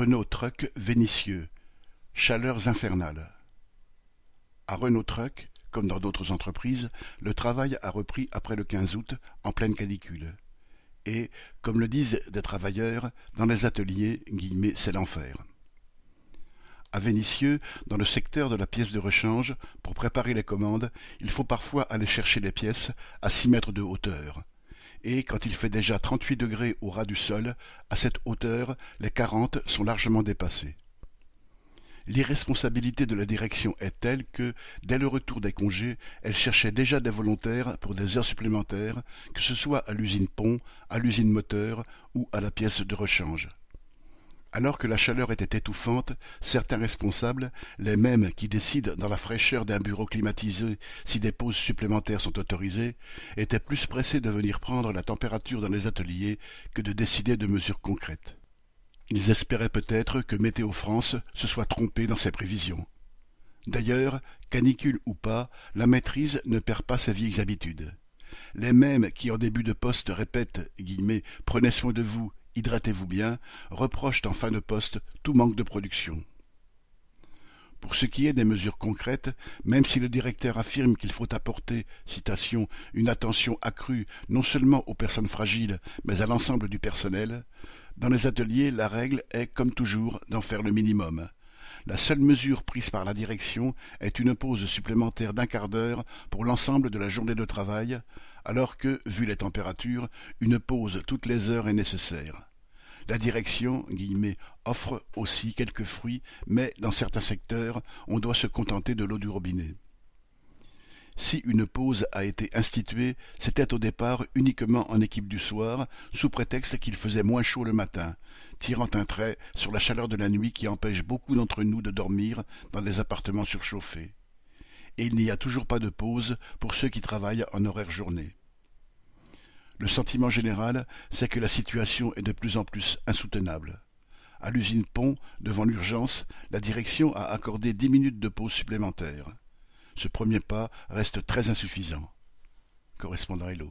Renault Truck Vénissieux, chaleurs infernales. À Renault Truck, comme dans d'autres entreprises, le travail a repris après le 15 août, en pleine canicule. Et, comme le disent des travailleurs, dans les ateliers, c'est l'enfer. À Vénissieux, dans le secteur de la pièce de rechange, pour préparer les commandes, il faut parfois aller chercher les pièces à six mètres de hauteur et quand il fait déjà trente-huit degrés au ras du sol, à cette hauteur, les quarante sont largement dépassés. L'irresponsabilité de la direction est telle que, dès le retour des congés, elle cherchait déjà des volontaires pour des heures supplémentaires, que ce soit à l'usine pont, à l'usine moteur ou à la pièce de rechange. Alors que la chaleur était étouffante, certains responsables, les mêmes qui décident dans la fraîcheur d'un bureau climatisé si des pauses supplémentaires sont autorisées, étaient plus pressés de venir prendre la température dans les ateliers que de décider de mesures concrètes. Ils espéraient peut-être que Météo France se soit trompé dans ses prévisions. D'ailleurs, canicule ou pas, la maîtrise ne perd pas ses vieilles habitudes. Les mêmes qui en début de poste répètent Prenez soin de vous hydratez-vous bien, reprochent en fin de poste tout manque de production. Pour ce qui est des mesures concrètes, même si le directeur affirme qu'il faut apporter, citation, une attention accrue non seulement aux personnes fragiles, mais à l'ensemble du personnel, dans les ateliers, la règle est, comme toujours, d'en faire le minimum. La seule mesure prise par la direction est une pause supplémentaire d'un quart d'heure pour l'ensemble de la journée de travail, alors que, vu les températures, une pause toutes les heures est nécessaire. La direction offre aussi quelques fruits, mais dans certains secteurs, on doit se contenter de l'eau du robinet. Si une pause a été instituée, c'était au départ uniquement en équipe du soir, sous prétexte qu'il faisait moins chaud le matin, tirant un trait sur la chaleur de la nuit qui empêche beaucoup d'entre nous de dormir dans des appartements surchauffés. Et il n'y a toujours pas de pause pour ceux qui travaillent en horaire journée. Le sentiment général, c'est que la situation est de plus en plus insoutenable. À l'usine Pont, devant l'urgence, la direction a accordé dix minutes de pause supplémentaire. Ce premier pas reste très insuffisant. Correspondant Hello.